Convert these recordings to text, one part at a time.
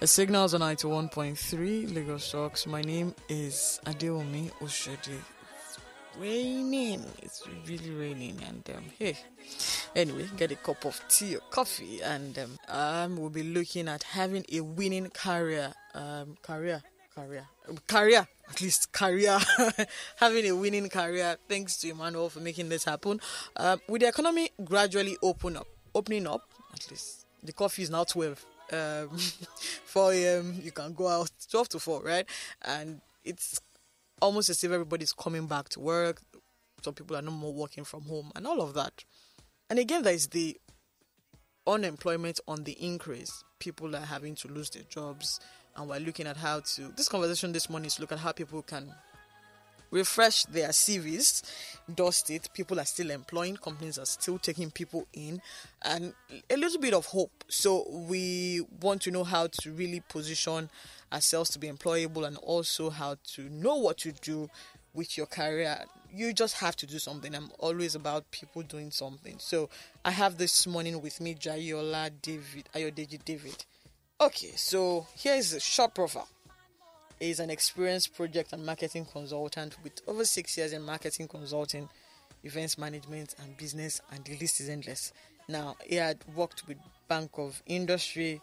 The signals are 91.3 Lagos Talks. My name is Adeomi Oshodi. It's raining. It's really raining. And um, hey, anyway, get a cup of tea or coffee. And um, um, we'll be looking at having a winning career. Um, career. Career. Career. At least career. having a winning career. Thanks to Emmanuel for making this happen. Um, with the economy gradually open up, opening up, at least the coffee is now 12 um, 4 a.m. You can go out 12 to 4, right? And it's almost as if everybody's coming back to work. Some people are no more working from home and all of that. And again, there is the unemployment on the increase. People are having to lose their jobs, and we're looking at how to. This conversation this morning is look at how people can refresh their CVs, dust it. People are still employing, companies are still taking people in, and a little bit of hope. So, we want to know how to really position ourselves to be employable and also how to know what to do with your career. You just have to do something. I'm always about people doing something. So, I have this morning with me Jayola David, Ayodeji David. Okay, so here is a short profile is an experienced project and marketing consultant with over six years in marketing consulting, events management, and business, and the list is endless. Now, he had worked with Bank of Industry,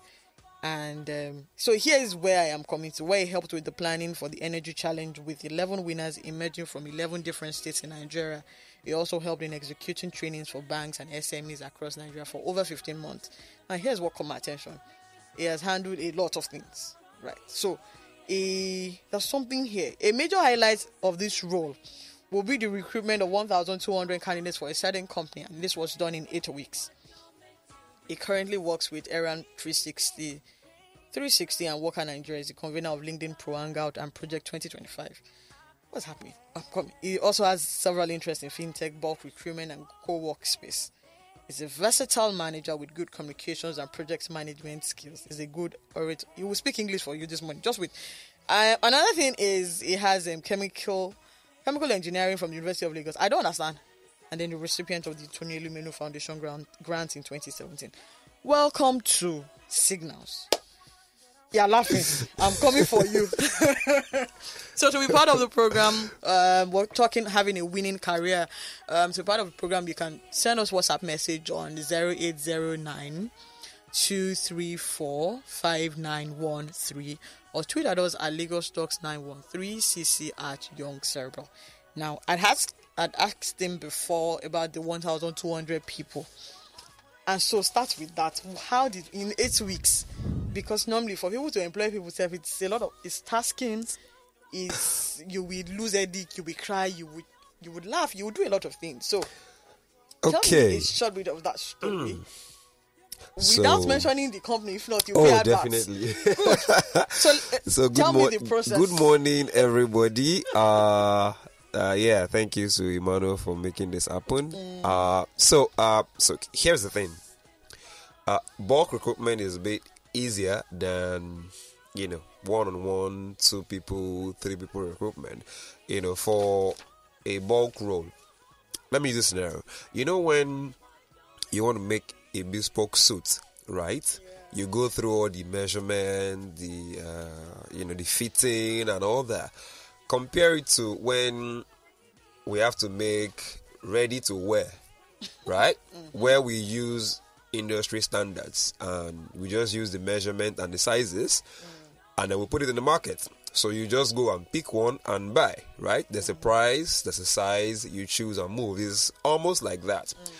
and um, so here is where I am coming to, where he helped with the planning for the energy challenge with 11 winners emerging from 11 different states in Nigeria. He also helped in executing trainings for banks and SMEs across Nigeria for over 15 months. Now, here's what caught my attention. He has handled a lot of things, right? So, a there's something here. A major highlight of this role will be the recruitment of 1,200 candidates for a certain company, and this was done in eight weeks. He currently works with Aaron 360, 360 and Worker Nigeria is the convener of LinkedIn Pro Hangout and Project 2025. What's happening? He also has several interests in fintech, bulk recruitment, and co-work space. He's a versatile manager with good communications and project management skills. He's a good orator. He will speak English for you this morning. Just wait. uh, another thing is he has um, chemical chemical engineering from the University of Lagos. I don't understand. And then the recipient of the Tony Elumelu Foundation grant, grant in 2017. Welcome to Signals. You're laughing. I'm coming for you. so to be part of the program, um, we're talking having a winning career. Um, to be part of the program, you can send us WhatsApp message on 0809 234 5913 or tweet at us at Lagos Talks 913 cc at Young Cerebral. Now, I'd asked, I'd asked him before about the 1,200 people. And so start with that. How did in eight weeks? Because normally for people to employ people, it's a lot of it's tasking. Is you will lose a dick, you will cry, you would you would laugh, you would do a lot of things. So okay, short bit of that story. Mm. Without so, mentioning the company, if not, you oh, definitely. good. So, so good, mo- good morning, everybody. Uh, uh, yeah, thank you to Emmanuel for making this happen. Uh, so, uh, so here's the thing. Uh, bulk recruitment is a bit easier than you know one-on-one, two people, three people recruitment. You know, for a bulk role. Let me use this scenario. You know when you want to make a bespoke suit, right? You go through all the measurement, the uh, you know the fitting and all that compare it to when we have to make ready to wear, right? mm-hmm. Where we use industry standards and we just use the measurement and the sizes mm. and then we put it in the market. So you just go and pick one and buy, right? There's a mm. price, there's a size, you choose and move. It's almost like that. Mm.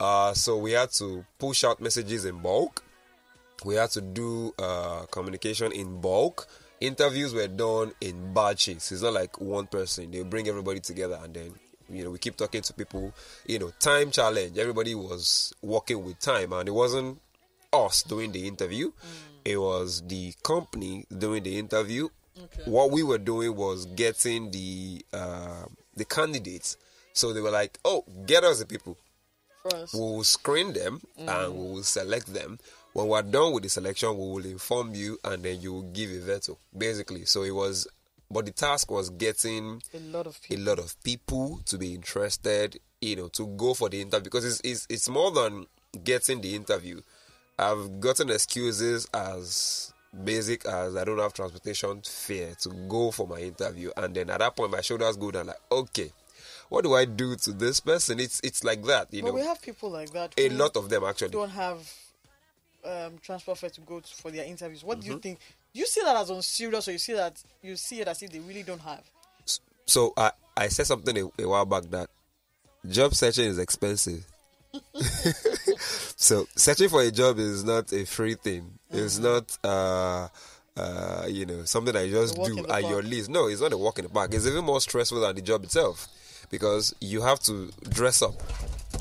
Uh, so we had to push out messages in bulk. We had to do uh, communication in bulk interviews were done in batches. It's not like one person. They bring everybody together and then you know we keep talking to people. You know, time challenge. Everybody was working with time, and it wasn't us doing the interview. Mm. It was the company doing the interview. Okay. What we were doing was getting the uh, the candidates. So they were like, "Oh, get us the people. We'll screen them mm. and we will select them." When we're done with the selection, we will inform you and then you will give a veto, basically. So it was, but the task was getting a lot of people, a lot of people to be interested, you know, to go for the interview because it's, it's, it's more than getting the interview. I've gotten excuses as basic as I don't have transportation fare to go for my interview, and then at that point my shoulders go down like, okay, what do I do to this person? It's it's like that, you But know. we have people like that. A lot of them actually. don't have um, transport fare to go to, for their interviews. What do Mm-hmm. you think? Do you see that as unserious, or you see that you see it as if they really don't have? So I I said something a, a while back that job searching is expensive. so searching for a job is not a free thing. It's not uh uh you know something that you just do at your least. No, it's not a walk in the park. It's even more stressful than the job itself because you have to dress up.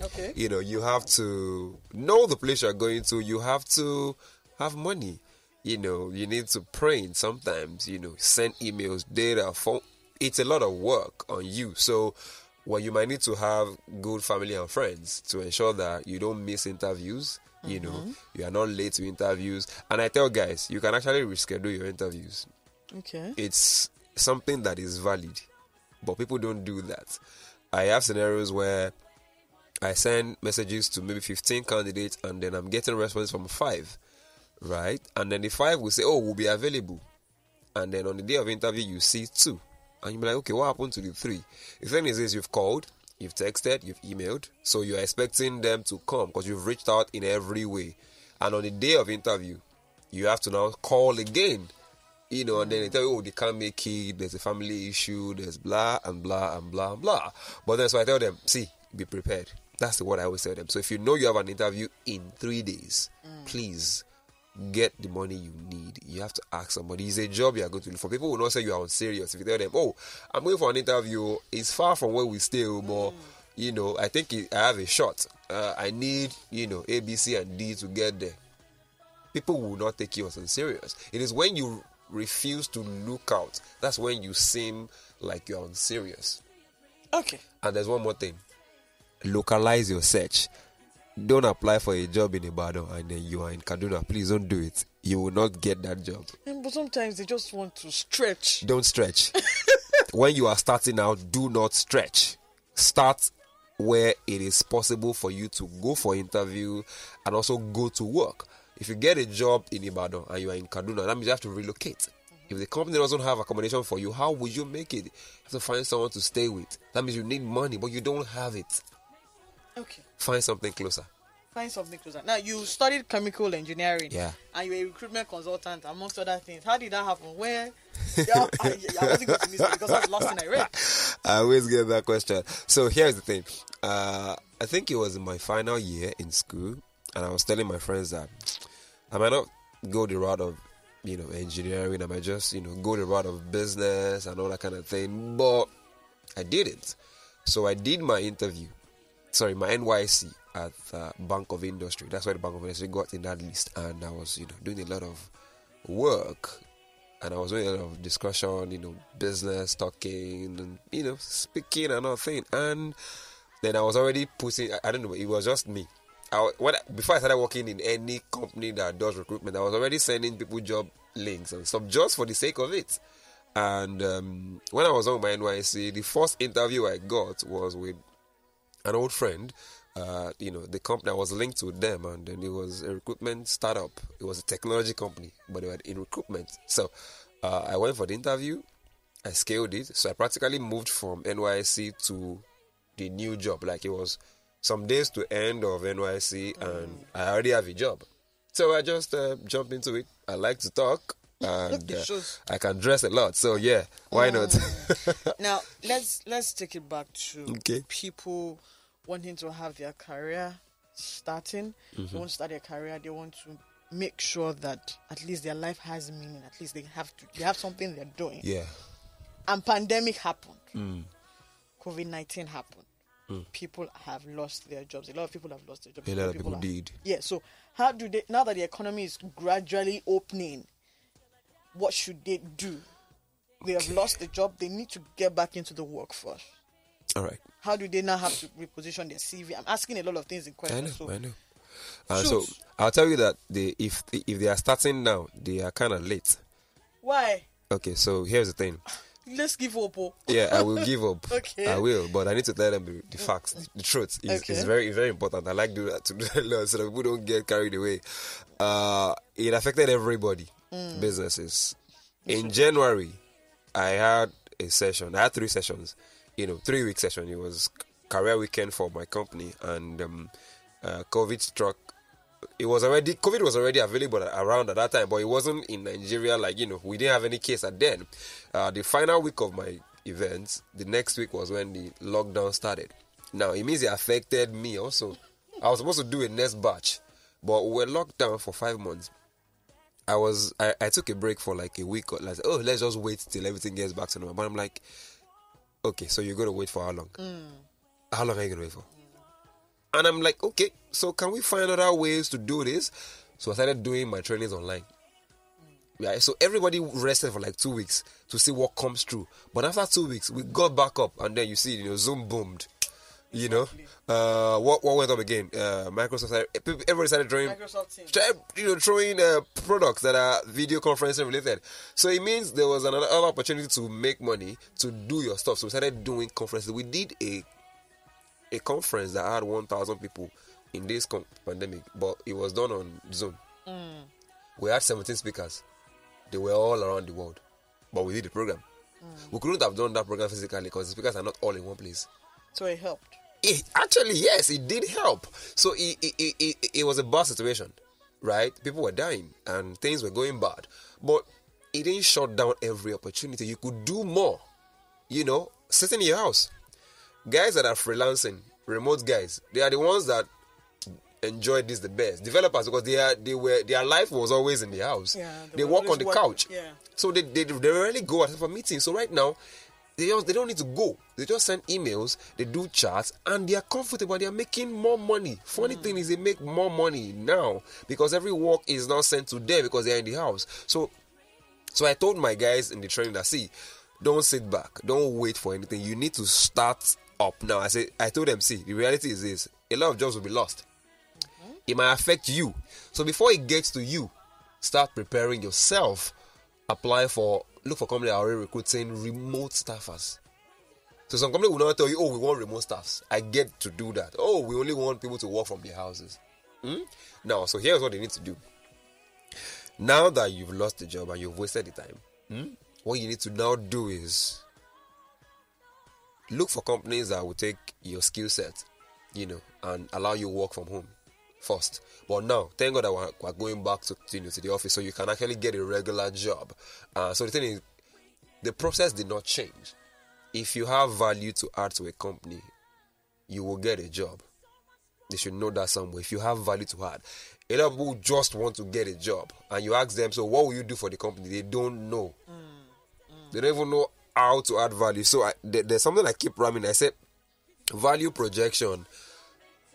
Okay. You know, you have to know the place you're going to. You have to have money. You know, you need to print sometimes. You know, send emails, data, phone. It's a lot of work on you. So, well, you might need to have good family and friends to ensure that you don't miss interviews. You know, mm-hmm. you are not late to interviews. And I tell guys, you can actually reschedule your interviews Okay. it's something that is valid, but people don't do that. I have scenarios where I send messages to maybe 15 candidates and then I'm getting response from five, right? And then the five will say, Oh, we'll be available. And then on the day of interview, you see two. And you'll be like, Okay, what happened to the three? The thing is, is you've called, you've texted, you've emailed, so you're expecting them to come because you've reached out in every way. And on the day of interview, you have to now call again you know, and then they tell you, oh, they can't make it, there's a family issue, there's blah and blah and blah and blah. But then so I tell them, see, be prepared. That's the word I always tell them. So if you know you have an interview in three days, please get the money you need. You have to ask somebody. It's a job you are going to do. For people will not say you are unserious, if you tell them, oh, I'm going for an interview, it's far from where we stay, oh, but you know, I think I have a shot. Uh, I need, you know, A, B, C, and D to get there people will not take you as unserious. It is when you refuse to look out that's when you seem like you're unserious. Okay. And there's one more thing: localize your search. Don't apply for a job in Ibadan and then you are in Kaduna. Please don't do it. You will not get that job. But sometimes they just want to stretch. Don't stretch. when you are starting out, do not stretch. Start where it is possible for you to go for interview and also go to work. If you get a job in Ibadan and you are in Kaduna, that means you have to relocate. If the company doesn't have accommodation for you, how would you make it? You have to find someone to stay with. That means you need money, but you don't have it. Okay. Find something closer. Find something closer. Now you studied chemical engineering. Yeah. And you're a recruitment consultant amongst other things. How did that happen? Where? Yeah, I, I wasn't going to miss it because that's the last thing I read. I always get that question. So here's the thing. Uh, I think it was in my final year in school, and I was telling my friends that I might not go the route of, you know, engineering. I might just, you know, go the route of business and all that kind of thing. But I didn't. So I did my interview. Sorry, my NYSC at uh, Bank of Industry. That's why the Bank of Industry got in that list, and I was, you know, doing a lot of work and I was doing a lot of discussion, you know, business talking, and you know, speaking and all thing. And then I was already putting. I, I don't know. It was just me. I, when before I started working in any company that does recruitment, I was already sending people job links and stuff just for the sake of it. And um, when I was on my NYSC, the first interview I got was with an old friend. Uh, you know, the company I was linked to them, and then it was a recruitment startup. It was a technology company, but they were in recruitment. So uh, I went for the interview. I scaled it. So I practically moved from NYSC to the new job. Like it was some days to end of NYSC, and I already have a job. So I just uh, jumped into it. I like to talk, and uh. I can dress a lot. So yeah, why not? Now let's let's take it back to Okay. people wanting to have their career starting. Mm-hmm. They want to start their career. They want to make sure that at least their life has meaning. At least they have to. They have something they're doing. yeah. And pandemic happened. Mm. COVID nineteen happened. People have lost their jobs. A lot of people have lost their jobs. A lot of people are- did. Yeah. So how do they now that the economy is gradually opening? What should they do? They have lost the job. They need to get back into the workforce. All right. How do they now have to reposition their CV? I'm asking a lot of things in question. I know, So I know. Uh, so I'll tell you that they, if if they are starting now, they are kind of late. why? Okay, so here's the thing. Let's give up. oh. Yeah, I will give up. Okay. I will, but I need to tell them the, the facts, the, the truth. is Okay. it's very, very important. I like do that to do lot so that people don't get carried away. Uh, it affected everybody. Businesses. In January, I had a session. I had three sessions. You know, three week session. It was career weekend for my company, and um, uh, COVID struck. It was already COVID was already available around at that time, but it wasn't in Nigeria. Like you know, we didn't have any case at then. Uh, the final week of my events, the next week was when the lockdown started. Now it means it affected me also. I was supposed to do a next batch, but we were locked down for five months. I was I, I took a break for like a week or like oh let's just wait till everything gets back to normal. But I'm like, okay, so you're gonna wait for how long? Mm. How long are you gonna wait for? And I'm like, okay, so can we find other ways to do this? So I started doing my trainings online. Mm. Yeah, so everybody rested for like two weeks to see what comes through. But after two weeks, we got back up, and then you see, you know, Zoom boomed. You know, uh, what what went up again? Uh, Microsoft. Started, everybody started throwing, Microsoft Teams. you know, throwing uh, products that are video conferencing related. So it means there was another other opportunity to make money to do your stuff. So we started doing conferences. We did a a conference that had 1,000 people in this com- pandemic, but it was done on Zoom. We had 17 speakers. They were all around the world, but we did the program. We couldn't have done that program physically because the speakers are not all in one place. So it helped. It, actually, yes, it did help. So it, it, it, it, it was a bad situation, right? People were dying and things were going bad, but it didn't shut down every opportunity. You could do more, you know, sitting in your house. Guys that are freelancing, remote guys, they are the ones that enjoyed this the best. Developers because they are they were their life was always in the house. Yeah, they, they work on the working. couch. Yeah. So they they, they rarely go out for meetings. So right now, they just, they don't need to go. They just send emails, they do chats, and they are comfortable. They are making more money. Funny hmm. thing is, they make more money now because every work is now sent to them because they are in the house. So, so I told my guys in the training that see, don't sit back, don't wait for anything. You need to start up now. I said, I told them, see, the reality is this: a lot of jobs will be lost. It might affect you. So before it gets to you, start preparing yourself. Apply for look for companies that are already recruiting remote staffers. So some company will not tell you, oh, we want remote staffs. I get to do that. Oh, we only want people to work from their houses. Hmm? Now, so here's what they need to do. Now that you've lost the job and you've wasted the time, hmm, what you need to now do is look for companies that will take your skill set, you know, and allow you work from home first. But now, thank God that we're, we're going back to you know to the office, so you can actually get a regular job. Uh, so the thing is, the process did not change. If you have value to add to a company, you will get a job. They should know that somewhere. If you have value to add, a lot of people just want to get a job, and you ask them, "So what will you do for the company?" They don't know. They don't even know how to add value. So I, there- there's something I keep ramming. I said, value projection.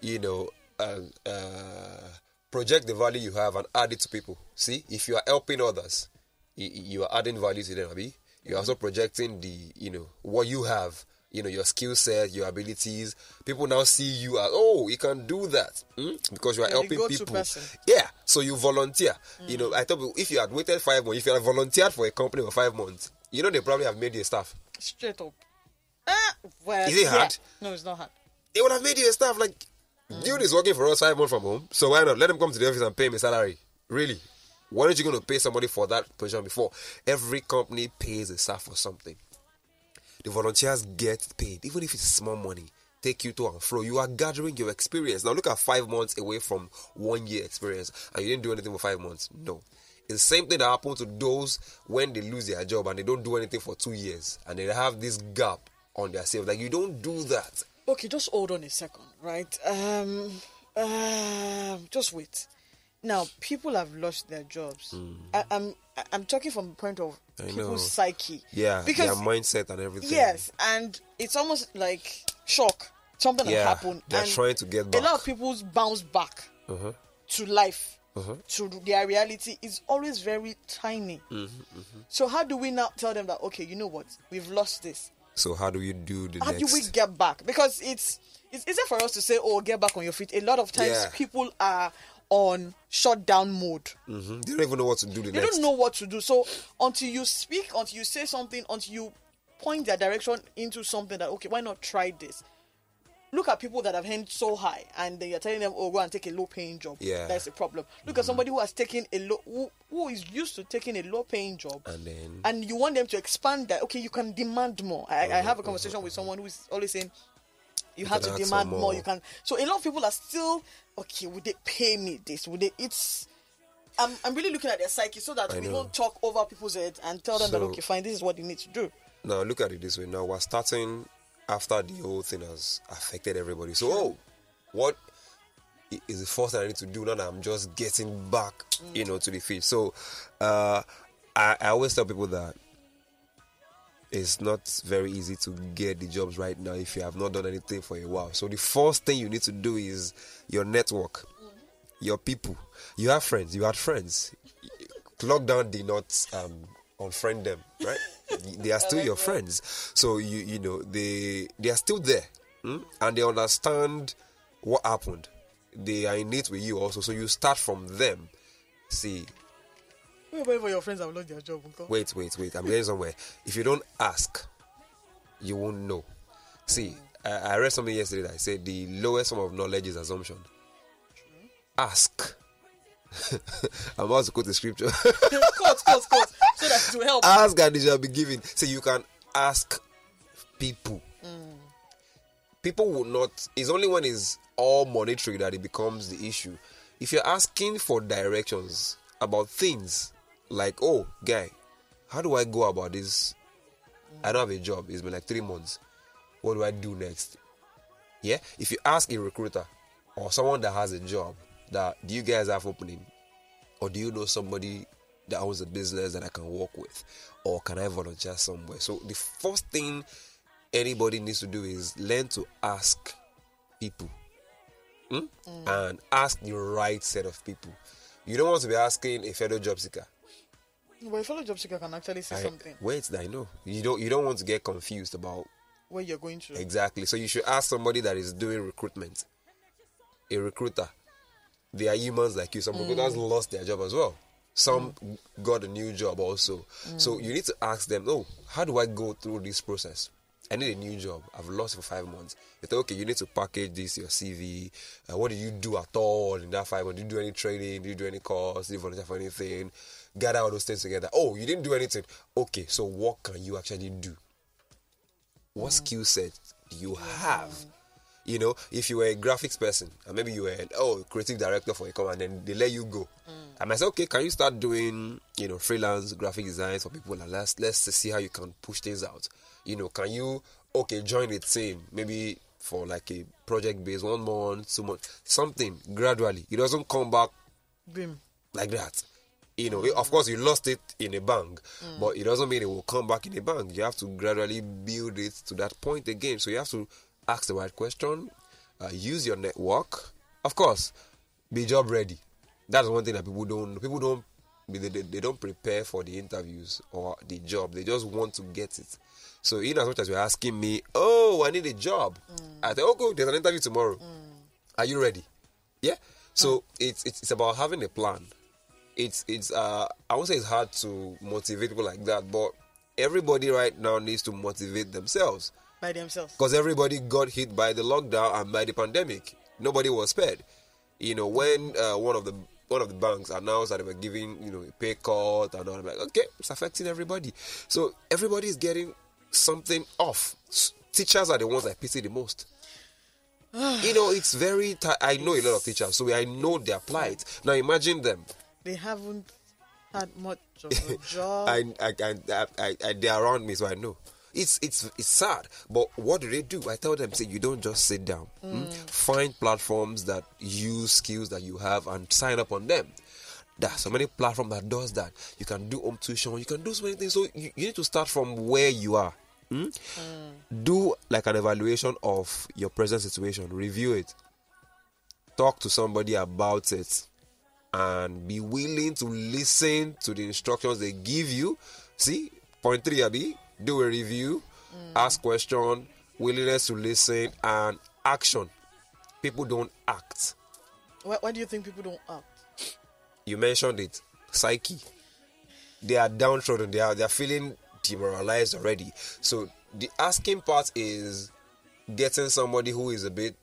You know, uh, uh, project the value you have and add it to people. See, if you are helping others, you, you are adding value to them. Abi? You're also projecting the, you know, what you have. You know, your skill set, your abilities. People now see you as, oh, you can do that hmm? because you are You're helping people. person. Yeah, so you volunteer. You know, I thought if you had waited five months, if you had volunteered for a company for five months, you know they probably have made you a staff. Straight up. Ah, well, Is it yeah. hard? No, it's not hard. They would have made you a staff. Like, Mm. dude is working for us five months from home, so why not let him come to the office and pay me salary? Really? Why aren't you going to pay somebody for that position before? Every company pays a staff for something. The volunteers get paid, even if it's small money. Take you to and fro. You are gathering your experience. Now look at five months away from one year experience, and you didn't do anything for five months. No, it's the same thing that happens to those when they lose their job and they don't do anything for two years, and they have this gap on their self. Like you don't do that. Okay, just hold on a second, right? Um, um, just wait. Now, people have lost their jobs. I, I'm I- I'm talking from the point of. I people's know. psyche. Yeah, because their mindset and everything. yes, and it's almost like shock. Something Yeah, happened. they're trying to get back. A lot of people's bounce back Uh-huh. to life, Uh-huh. to their reality, is always very tiny. Mm-hmm, So how do we now tell them that okay, you know what, we've lost this. So how do you do the how next? do we get back? Because it's it's easier for us to say, "Oh, get back on your feet." A lot of times, Yeah. people are on shutdown mode. Mhm. They don't even know what to do the They next. don't know what to do. So until you speak, until you say something, until you point their direction into something that okay, why not try this? Look at people that have earned so high and then you're telling them, oh, go and take a low paying job. Yeah. That's a problem. Look at mm-hmm. somebody who has taken a low, who, who is used to taking a low paying job. And then And you want them to expand that. Okay, you can demand more. I, I have a mm-hmm. conversation with someone who is always saying, you, have to demand more. more. You can. So a lot of people are still okay. Would they pay me this? Would they? It's. I'm, I'm really looking at their psyche so that I we know. don't talk over people's heads and tell them that okay, fine, this is what you need to do. now look at it this way. Now we're starting after the whole thing has affected everybody. So oh, what is the first thing I need to do now that I'm just getting back, you know, to the field? So uh, I, I always tell people that it's not very easy to get the jobs right now if you have not done anything for a while. So the first thing you need to do is your network, your people. You have friends. You had friends. Lockdown did not um, unfriend them, right? they are still your friends. So you you know they they are still there, hmm? and they understand what happened. They are in it with you also. So you start from them. See, Wait, wait for your friends have lost their job. Uncle. wait, wait, wait. I'm getting somewhere. If you don't ask, you won't know. See, I, I read something yesterday that said the lowest form of knowledge is assumption. Ask. I'm about to quote the scripture. cut, cut, cut. So that it will help. ask and it shall be given. So you can ask people. Mm. People will not. It's only when it's all monetary that it becomes the issue. If you're asking for directions about things like, oh, guy, how do I go about this? I don't have a job. It's been like three months. What do I do next? Yeah. If you ask a recruiter or someone that has a job, that do you guys have opening? or do you know somebody that owns a business that I can work with, or can I volunteer somewhere? So the first thing anybody needs to do is learn to ask people, Hmm? and ask the right set of people. You don't want to be asking a fellow job seeker. But a fellow job seeker can actually say I- something wait, I know you don't. You don't want to get confused about where you're going to. Exactly. So you should ask somebody that is doing recruitment. A recruiter. They are humans like you. Some recruiters lost their job as well. Some mm. got a new job also. Mm. So you need to ask them, oh, how do I go through this process? I need a new job. I've lost for five months. They say, okay, you need to package this, your CV. Uh, what did you do at all in that five months? Did you do any training? Did you do any course? Did you volunteer for anything? Gather all those things together. Oh, you didn't do anything. Okay, so what can you actually do? what mm. skill set do you have? You know, if you were a graphics person and maybe you were an, oh creative director for a company and then they let you go, mm. I might say, okay, can you start doing you know freelance graphic designs for people and let's let's see how you can push things out. You know, can you okay join a team maybe for like a project based one month, two months, something gradually. It doesn't come back Boom. like that. You know, mm. of course, you lost it in a bang, mm. but it doesn't mean it will come back in a bang. You have to gradually build it to that point again. So you have to ask the right question, uh, use your network. Of course, be job ready. That's one thing that people don't. People don't. They, they, they don't prepare for the interviews or the job. They just want to get it. So in as much as you're asking me, oh, I need a job, I say, oh, good. There's an interview tomorrow. Are you ready? Yeah. So it's, it's it's about having a plan. It's it's uh I won't say it's hard to motivate people like that, but everybody right now needs to motivate themselves By themselves. because everybody got hit by the lockdown and by the pandemic. Nobody was spared. You know when uh, one of the one of the banks announced that they were giving you know a pay cut and all, I'm like okay, it's affecting everybody. So everybody is getting something off. Teachers are the ones I pity the most you know, it's very. Ti- I know a lot of teachers, so I know their plight. Now imagine them. They haven't had much of a job. I, I, I, I, I, they're around me, so I know. It's it's it's sad, but what do they do? I tell them, say you don't just sit down. mm? Find platforms that use skills that you have and sign up on them. There are so many platforms that does that. You can do home tuition. You can do so many things. So you, you need to start from where you are. mm? Do like an evaluation of your present situation. Review it. Talk to somebody about it and be willing to listen to the instructions they give you. See, point three, Abby, do a review, mm. ask question, willingness to listen, and action. People don't act. why, why do you think people don't act? You mentioned it, psyche. They are downtrodden. They are they are feeling demoralized already. So the asking part is getting somebody who is a bit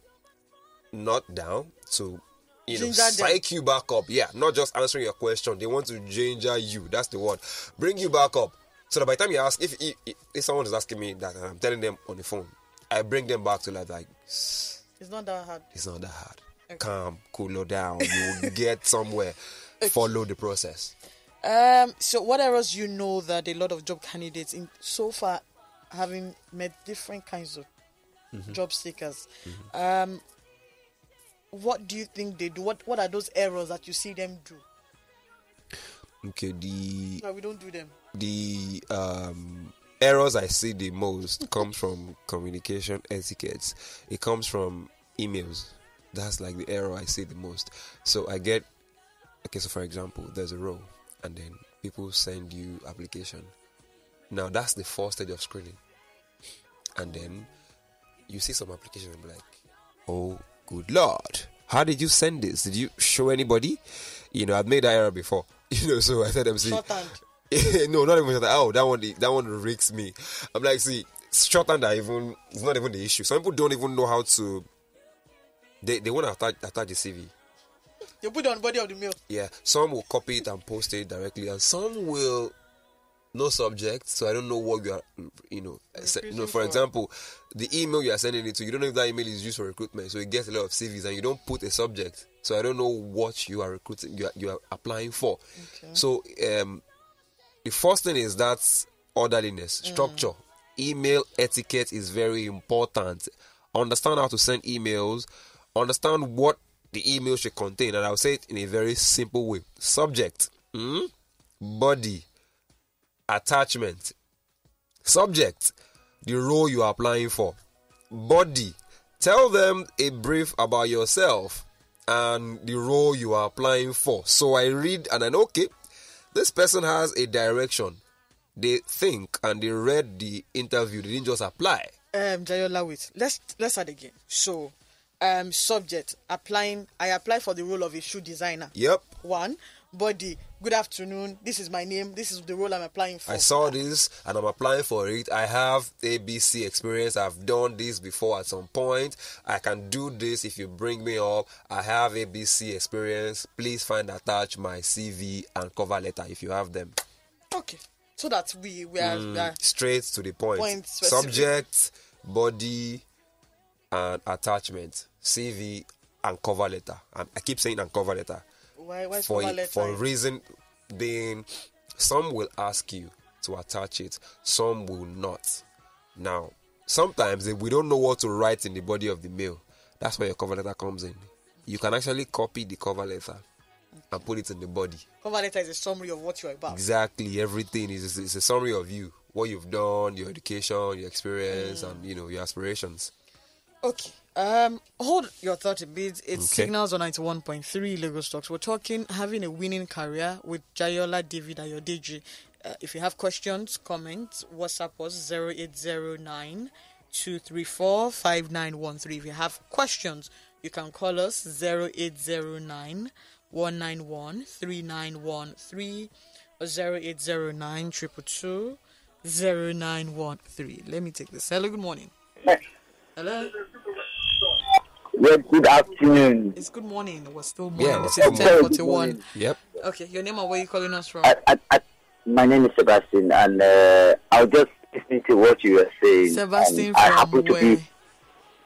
not down to you know Ginger them. psych you back up. Yeah, not just answering your question. They want to ginger you. That's the word. Bring you back up. So that by the time you ask, if if, if someone is asking me that and I'm telling them on the phone, I bring them back to life. Like It's not that hard. it's not that hard. Calm, cool down. You will get somewhere. Follow the process. Um, so what errors you know that a lot of job candidates in so far having met different kinds of job seekers, um, what do you think they do? What what are those errors that you see them do? Okay, the No, we don't do them. the um, errors I see the most comes from communication etiquettes. It comes from emails. That's like the error I see the most. So I get okay. So for example, there's a role, and then people send you application. Now that's the first stage of screening, and then you see some application and be like, oh good lord, how did you send this? Did you show anybody? You know, I've made that error before. You know, so I said Shorthand. no, not even that. Oh, that one, that one rigs me. I'm like, see, shorthand are even it's not even the issue. Some people don't even know how to. They they want to attach attach the CV. You put it on the body of the mail. Yeah, some will copy it and post it directly, and some will no subject. So I don't know what you are, you know. se- You know, for for. example, the email you are sending it to, you don't know if that email is used for recruitment, so it gets a lot of CVs, and you don't put a subject. So I don't know what you are recruiting, you are, you are applying for. Okay. So um, the first thing is that orderliness, structure. Email etiquette is very important. Understand how to send emails. Understand what the email should contain, and I'll say it in a very simple way. Subject, mm, body, attachment. Subject, the role you are applying for. Body, tell them a brief about yourself and the role you are applying for. So I read and I know, okay, this person has a direction. They think and they read the interview, they didn't just apply. Um, Jayola, wait. Let's let's start again. So, um, subject applying. I apply for the role of a shoe designer. Yep. One body. Good afternoon. This is my name. This is the role I'm applying for. I saw this and I'm applying for it. I have ABC experience. I've done this before at some point. I can do this if you bring me up. I have ABC experience. Please find attached my CV and cover letter if you have them. Okay. So that we we are, we are Straight to the point. Point. Subject, body, and attachment. CV and cover letter. I I keep saying and cover letter. why why for cover letter? for a reason being some will ask you to attach it some will not now sometimes if we don't know what to write in the body of the mail that's where your cover letter comes in you can actually copy the cover letter and put it in the body cover letter is a summary of what you're about. exactly everything is is a summary of you what you've done your education your experience Mm. and you know your aspirations Okay. Um, hold your thought a bit. It's Okay. Signals on 91.3 Lagos Talks. We're talking having a winning career with Jayola David Ayodeji. Uh, if you have questions, comments, WhatsApp us 0809 234 5913. If you have questions, you can call us 0809 191 3913 or 0809 222 0913. Let me take this. Hello, good morning. Hello. Well, good afternoon. It's good morning. We're still morning. Yeah, it's is good morning. 1041. yep Okay, your name and where you calling us from? I, I, I, my name is Sebastian, and uh, I was just listening to what you were saying. Sebastian and I happen to where? be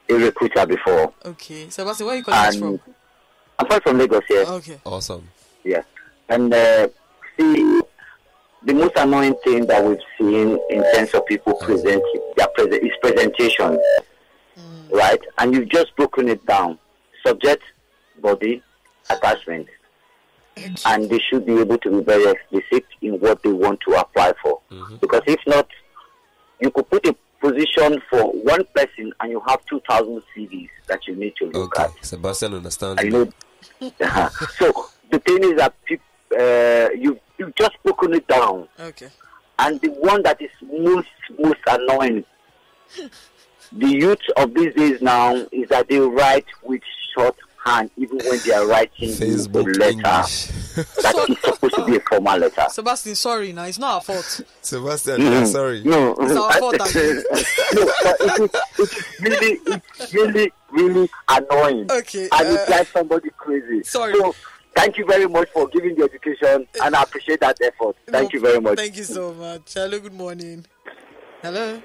a recruiter before. Okay. Sebastian, where you calling us from? I'm from- from Lagos, yes. Okay. awesome yes. And uh, see, the most annoying thing that we've seen in terms of people presenting their present is presentation, right? And you've just broken it down: subject, body, attachment. and they should be able to be very explicit in what they want to apply for. Because if not, you could put a position for one person and you have 2,000 CVs that you need to look okay at. sebastian understands I know. so the thing is that uh, you you've just broken it down, Okay. and the one that is most most annoying, the youth of these days now is that they write with shorthand even when they are writing Facebook the letter that is supposed to be a formal letter. Sebastian, sorry now, it's not our fault. Sebastian, yeah, sorry. No, It's our fault, I- no, but it is, it is really, it's really, really annoying. Okay, and uh, it drives somebody crazy. sorry. So, thank you very much for giving the education, and I appreciate that effort. Thank No, you very much. Thank you so much. Hello, good morning. Hello.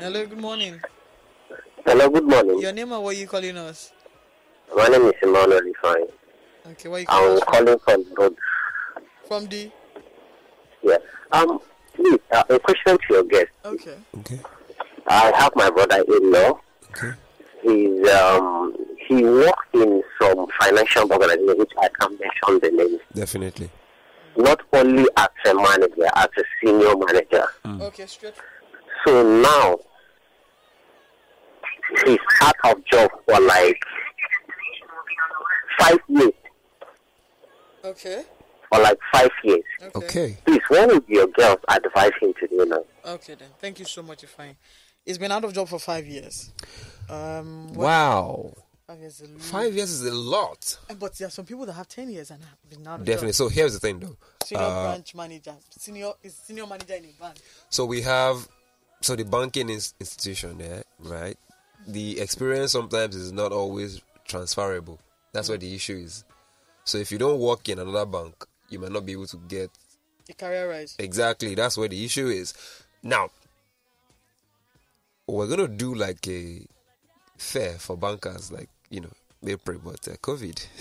Hello, good morning. Hello, good morning. Your name and where you calling us? My name is Emmanuel Ifeanyi. Okay, where you calling I'm us from? calling from road. From the. Yeah. Um, please, uh, a question to your guest. Okay. Okay. I have my brother-in-law. Okay. He's um he works in some financial organization which I can't mention the name. Definitely. Not only as a manager, as a senior manager. Okay, straight. So now he's out of job for like five years. Okay. For like five years. Okay. Okay. Please, what would your girls advise him to do now? Okay then. Thank you so much, Ifeanyi. He's been out of job for five years. Um. Wow. Five years. is a Five years is a lot. lot. But there are some people that have ten years and have been out of Definitely. job. So here's the thing, though. Senior Uh, branch manager, senior is senior manager in a bank. So we have, so the banking is, institution there, right? The experience sometimes is not always transferable. That's where the issue is. So if you don't work in another bank, you might not be able to get a career rise. exactly. That's where the issue is. Now, we're gonna do like a fair for bankers, like you know, April, but uh, COVID.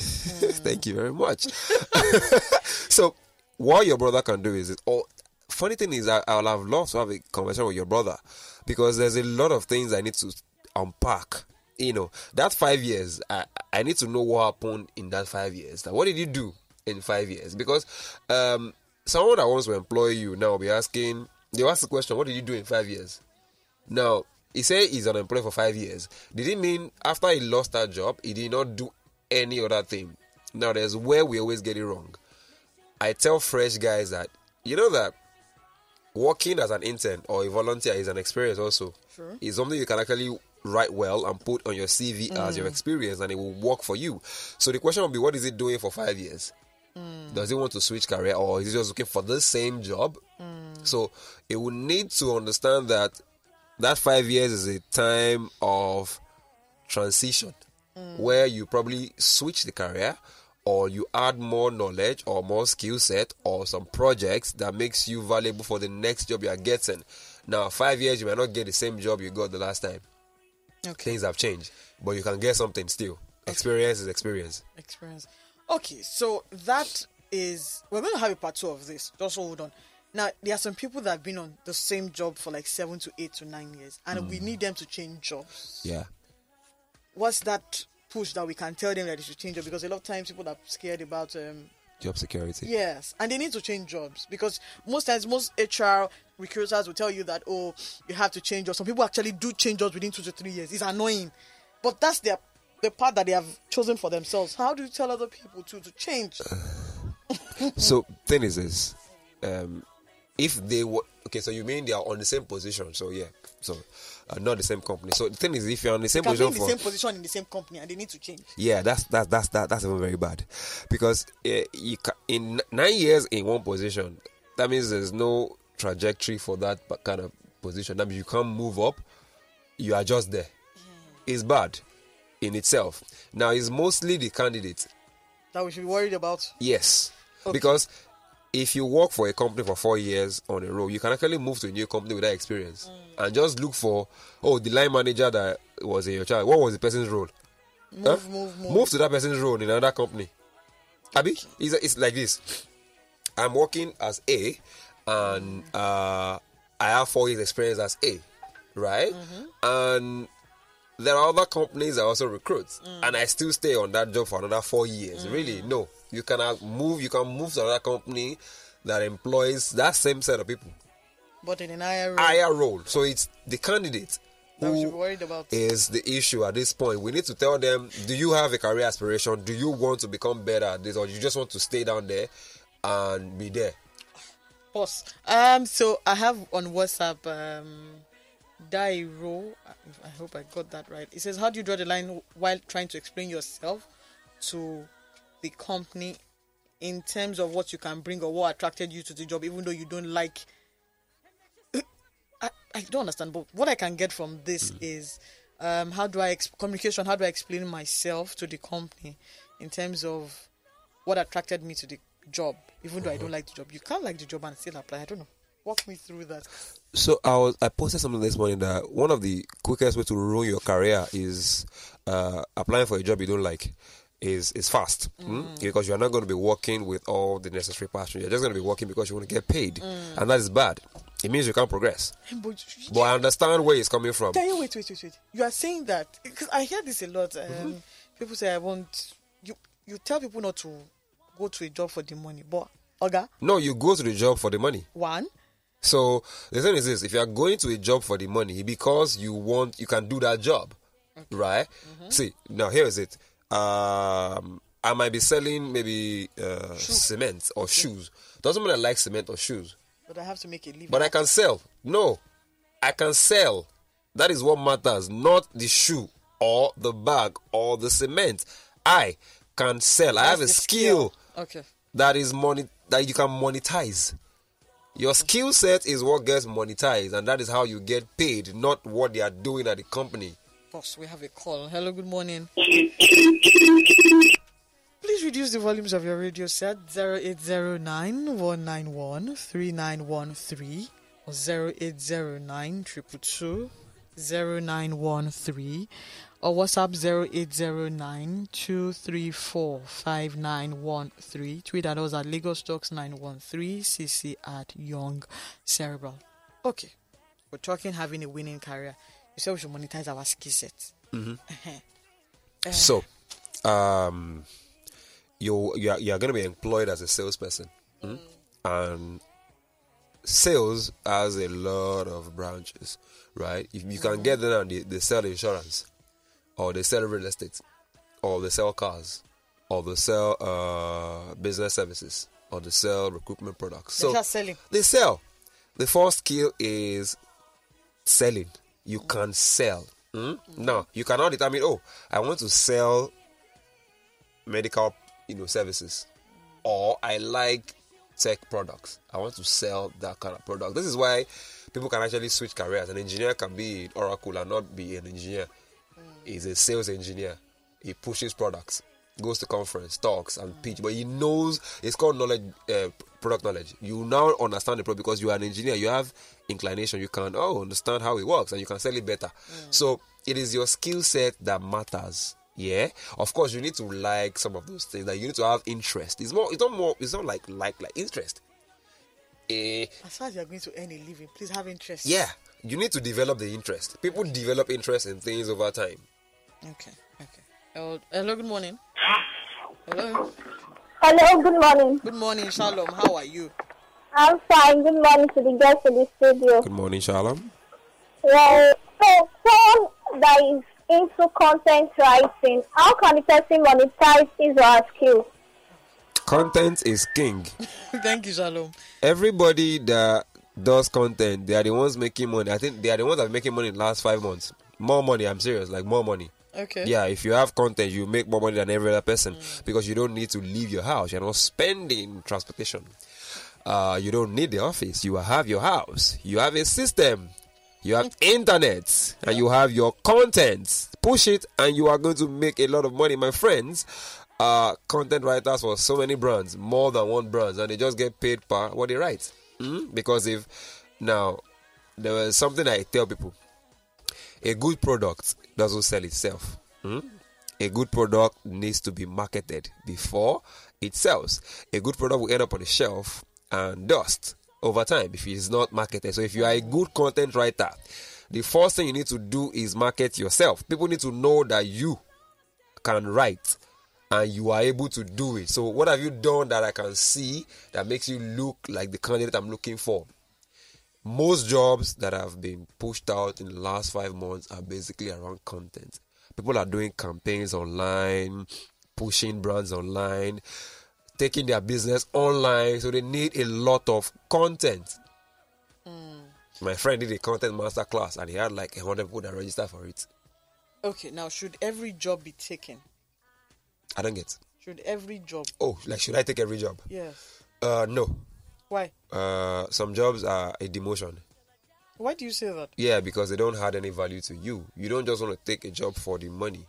Thank you very much. so, what your brother can do is, oh, funny thing is, I, I'll have loved to have a conversation with your brother because there's a lot of things I need to unpack. You know, that five years, I, I need to know what happened in that five years. Like, what did you do in five years? Because um, someone that wants to employ you now will be asking, they ask the question, what did you do in five years? Now, he said he's unemployed for five years. Did it mean after he lost that job, he did not do any other thing? Now, there's where we always get it wrong. I tell fresh guys that, you know, that working as an intern or a volunteer is an experience also. Sure. It's something you can actually write well and put on your CV as your mm. experience and it will work for you. So the question will be, what is it doing for five years? Mm. Does he want to switch career or is he just looking for the same job? Mm. So it will need to understand that that five years is a time of transition where you probably switch the career or you add more knowledge or more skill set or some projects that makes you valuable for the next job you are getting. Now, five years you might not get the same job you got the last time. Okay. Things have changed, but you can get something still. Experience is experience. experience. Okay, so that is we're going to have a part two of this. Just hold on. Now there are some people that have been on the same job for like seven to eight to nine years, and we need them to change jobs. Yeah. What's that push that we can tell them that they should change job? Because a lot of times people are scared about um Job security. yes, and they need to change jobs because most times most HR recruiters will tell you that oh you have to change jobs. Some people actually do change jobs within two to three years. It's annoying, but that's their the path that they have chosen for themselves. How do you tell other people to to change? So thing is this, um, if they were okay, so you mean they are on the same position? So yeah, so uh, not the same company. So the thing is, if you're on the same be in position the for same position in the same company and they need to change. yeah, that's that's that's that, that's even very bad, because uh, you ca- in nine years in one position, that means there's no trajectory for that kind of position. That means you can't move up. You are just there. It's bad in itself. Now it's mostly the candidate That we should be worried about. Yes. Okay. Because if you work for a company for four years on a row, you can actually move to a new company with that experience Mm. and just look for, oh, the line manager that was in your child. What was the person's role? Move, Huh? move, move. Move to that person's role in another company. Abi, it's, it's like this. I'm working as A, and uh, I have four years experience as A, right? Mm-hmm. And there are other companies that also recruit, mm. and I still stay on that job for another four years. Mm. Really, no. You can move. You can move to another company that employs that same set of people, But in an higher role higher role. So it's the candidate that we should who worried about. is the issue at this point. We need to tell them: Do you have a career aspiration? Do you want to become better at this, or you just want to stay down there and be there? Pause. Um, so I have on WhatsApp um Dairo. I- I hope I got that right. It says, How do you draw the line while trying to explain yourself to the company in terms of what you can bring or what attracted you to the job, even though you don't like? I, I don't understand, but what I can get from this is um, how do I ex- communication? How do I explain myself to the company in terms of what attracted me to the job, even though I don't like the job? You can't like the job and still apply. I don't know. Walk me through that. So I was I posted something this morning that one of the quickest way to ruin your career is uh, applying for a job you don't like. Is is fast mm? because you are not going to be working with all the necessary passion. You're just going to be working because you want to get paid, and that is bad. It means you can't progress. But, But I understand where it's coming from. Can you wait, wait, wait, wait? You are saying that because I hear this a lot. Um, Mm-hmm. People say I want you. You tell people not to go to a job for the money, but Oga, No, you go to the job for the money. one, So the thing is this: if you are going to a job for the money because you want, you can do that job, right? See, now here is it. Um, I might be selling maybe uh, cement or shoes. Doesn't mean I like cement or shoes, but I have to make a living. but I can sell. No, I can sell. That is what matters, not the shoe or the bag or the cement. I can sell. I have a That's the skill Okay. that is money that you can monetize. Your skill set is what gets monetized, and that is how you get paid, not what they are doing at the company. Boss, we have a call. Hello, good morning. Please reduce the volumes of your radio set 0809 191 3913 or 0809 222 0913 or WhatsApp 0809 234 5913. Tweet at us at Lagos Talks 913 CC at Young Cerebral. Okay, we're talking having a winning career. You said we should monetize our skill set. So, um, you you are, you are going to be employed as a salesperson, mm? and sales has a lot of branches, right? If you can get them, and they, they sell insurance, or they sell real estate, or they sell cars, or they sell uh, business services, or they sell recruitment products. They're So just selling. they sell. The first skill is selling. You can sell. Mm? Now you cannot determine. Oh, I want to sell medical, you know, services, or I like tech products. I want to sell that kind of product. This is why people can actually switch careers. An engineer can be in Oracle and not be an engineer. He's a sales engineer. He pushes products, goes to conference, talks, and pitch. But he knows it's called knowledge, uh, product knowledge. You now understand the product because you are an engineer. You have inclination. You can oh understand how it works and you can sell it better. So it is your skill set that matters. Yeah, of course you need to like some of those things. That you need to have interest. It's more. It's not more. It's not like like like interest. Eh, As far as you're going to earn a living, please have interest. yeah, you need to develop the interest. People develop interest in things over time. Okay. Okay. Hello, hello good morning. Hello. Hello, good morning. Good morning, Shalom. How are you? I'm fine. Good morning to the guests in the studio. Good morning, Shalom. Well, so someone that is into content writing, how can the person monetize his or her skill? Content is king. Thank you, Shalom. Everybody that does content, they are the ones making money. I think they are the ones that are making money in the last five months. More money, I'm serious, like more money. Okay. Yeah, if you have content, you make more money than every other person because you don't need to leave your house. You're not spending transportation. Uh, you don't need the office. You have your house. You have a system. You have internet and you have your content. Push it and you are going to make a lot of money, my friends. Uh, content writers for so many brands, more than one brand, and they just get paid per what they write. Mm? Because if now there was something I tell people a good product doesn't sell itself. Hmm? A good product needs to be marketed before it sells. A good product will end up on the shelf and dust over time if it is not marketed. So, if you are a good content writer, the first thing you need to do is market yourself. People need to know that you can write and you are able to do it. So, what have you done that I can see that makes you look like the candidate I'm looking for? Most jobs that have been pushed out in the last five months are basically around content. People are doing campaigns online, pushing brands online, taking their business online, so they need a lot of content. My friend did a content master class and he had like a hundred people that registered for it. Okay, now should every job be taken? I don't get. Should every job? Oh, like should I take every job? Yes. Uh, no. Why? Uh, some jobs are a demotion. Why do you say that? Yeah, because they don't add any value to you. You don't just want to take a job for the money.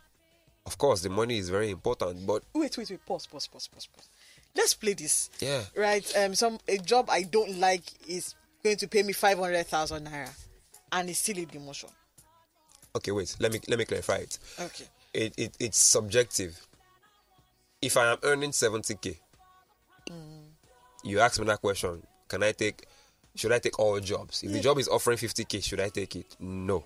Of course, the money is very important, but Wait, wait, wait. Pause, pause, pause, pause, pause. Let's play this. yeah, Right. Um. Some a job I don't like is going to pay me five hundred thousand naira, and it's still a demotion. okay. Wait, let me let me clarify it. Okay. It, it it's subjective. If I am earning seventy k, you ask me that question. Can I take? Should I take all jobs? If the job is offering fifty k, should I take it? No.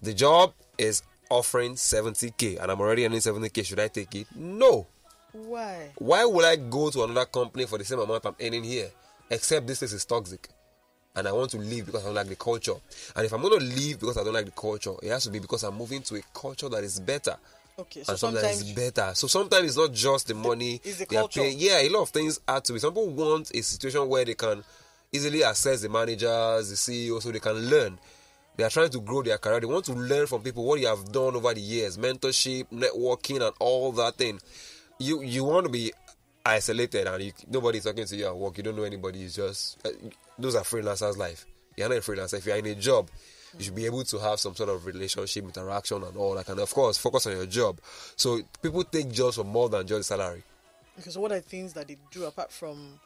The job is offering seventy k, and I'm already earning seventy k. Should I take it? No. Why? why would I go to another company for the same amount I'm earning here? Except this place is toxic. And I want to leave because I don't like the culture. And if I'm going to leave because I don't like the culture, it has to be because I'm moving to a culture that is better. Okay. So and sometimes, sometimes better. So sometimes it's not just the money. the they are paying. Yeah, a lot of things add to it. Some people want a situation where they can easily access the managers, the CEO, so they can learn. They are trying to grow their career. They want to learn from people what you have done over the years, mentorship, networking, and all that thing. You you want to be isolated and you, nobody's talking to you at work. You don't know anybody. It's just uh, those are freelancers' life. You're not a freelancer. If you're in a job, you should be able to have some sort of relationship, interaction, and all that. And of course, focus on your job. So people take jobs for more than just salary. because what are things that they do apart from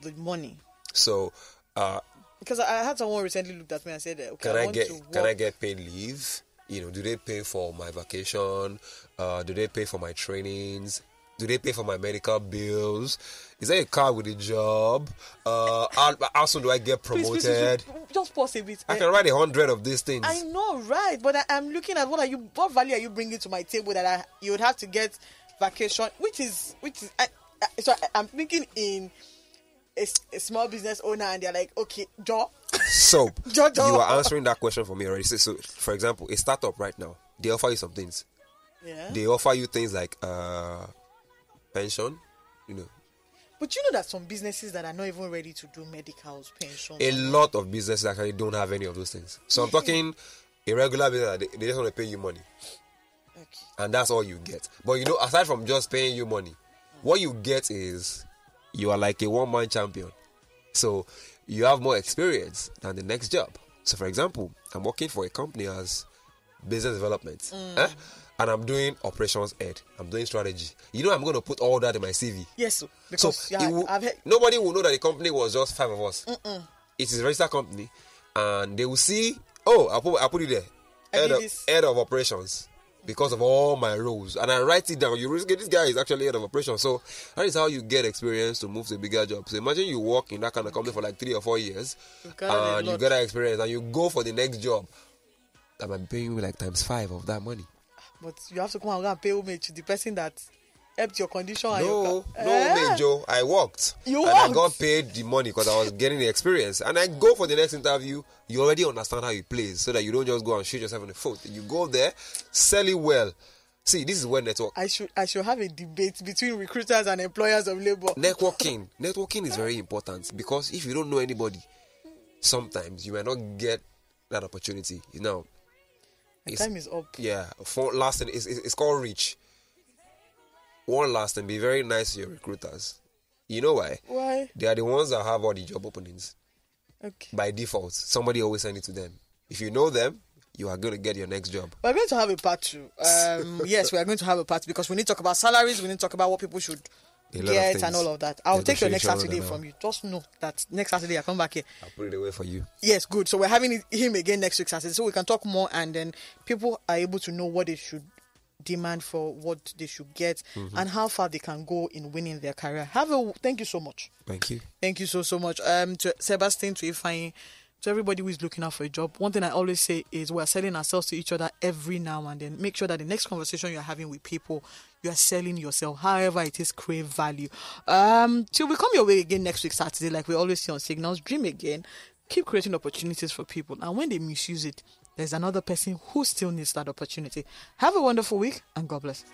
the money? So uh, Because I had someone recently looked at me and said, "Okay, can I, I get can I get paid leave? You know, do they pay for my vacation? Uh, do they pay for my trainings? Do they pay for my medical bills? Is there a car with a job? Uh, how, how soon do I get promoted? please, please, please, just pause a bit. I Eh, can write a hundred of these things. I know, right? But I, I'm looking at what are you, what value are you bringing to my table that I, you would have to get vacation, which is, which is, I, I, so I, I'm thinking in a small business owner, and they're like, okay, Joe, So Jojo. you are answering that question for me already. So, so, for example, a startup right now, they offer you some things. yeah. They offer you things like uh, pension, you know, But you know that some businesses that are not even ready to do medicals, pensions, a lot of businesses actually don't have any of those things. So I'm talking a regular business, they, they just want to pay you money, okay. and that's all you get. But you know, aside from just paying you money, what you get is you are like a one man champion. So you have more experience than the next job. So, for example, I'm working for a company as business development, eh? And I'm doing operations head. I'm doing strategy. You know, I'm going to put all that in my CV. Yes, so, So because yeah, will- heard, nobody will know that the company was just five of us. It is a registered company, and they will see. Oh, I put I put it there. Head of, head of operations because of all my roles, and I write it down. You risk it. This guy is actually head of operations, so that is how you get experience to move to a bigger job. So imagine you work in that kind of company for like three or four years, You've gathered a and you get that experience, and you go for the next job. That might be paying you like times five of that money. But you have to come and go and pay homage to the person that helped your condition. No, your no, Eh? Joe. I worked. You and I got paid the money because I was getting the experience. And I go for the next interview. You already understand how it plays, so that you don't just go and shoot yourself in the foot. You go there, sell it well. See, this is where network I should I should have a debate between recruiters and employers of labor. networking. networking is very important because if you don't know anybody, sometimes you might not get that opportunity. You know, time is up. yeah. For last thing, it's, it's called reach. One last thing, be very nice to your recruiters. You know why? Why? They are the ones that have all the job openings. Okay. By default, somebody always send it to them. If you know them, you are going to get your next job. We're going to have a part two. Um, yes, we are going to have a part because we need to talk about salaries. We need to talk about what people should A lot of get and all of that. I'll take your next Saturday from you. Just know that next Saturday I come back here. I'll put it away for you. Yes, good. So we're having him again next week Saturday, so we can talk more, and then people are able to know what they should demand for, what they should get, Mm-hmm. and how far they can go in winning their career. Have a thank you so much. Thank you. Thank you so so much. Um, to Sebastian, to Ifeanyi, to everybody who is looking out for a job. One thing I always say is we're selling ourselves to each other every now and then. Make sure that the next conversation you're having with people, you are selling yourself. However, it is crave value. Um, till we come your way again next week Saturday, like we always see on Signals. Dream again. Keep creating opportunities for people, and when they misuse it, there's another person who still needs that opportunity. Have a wonderful week, and God bless.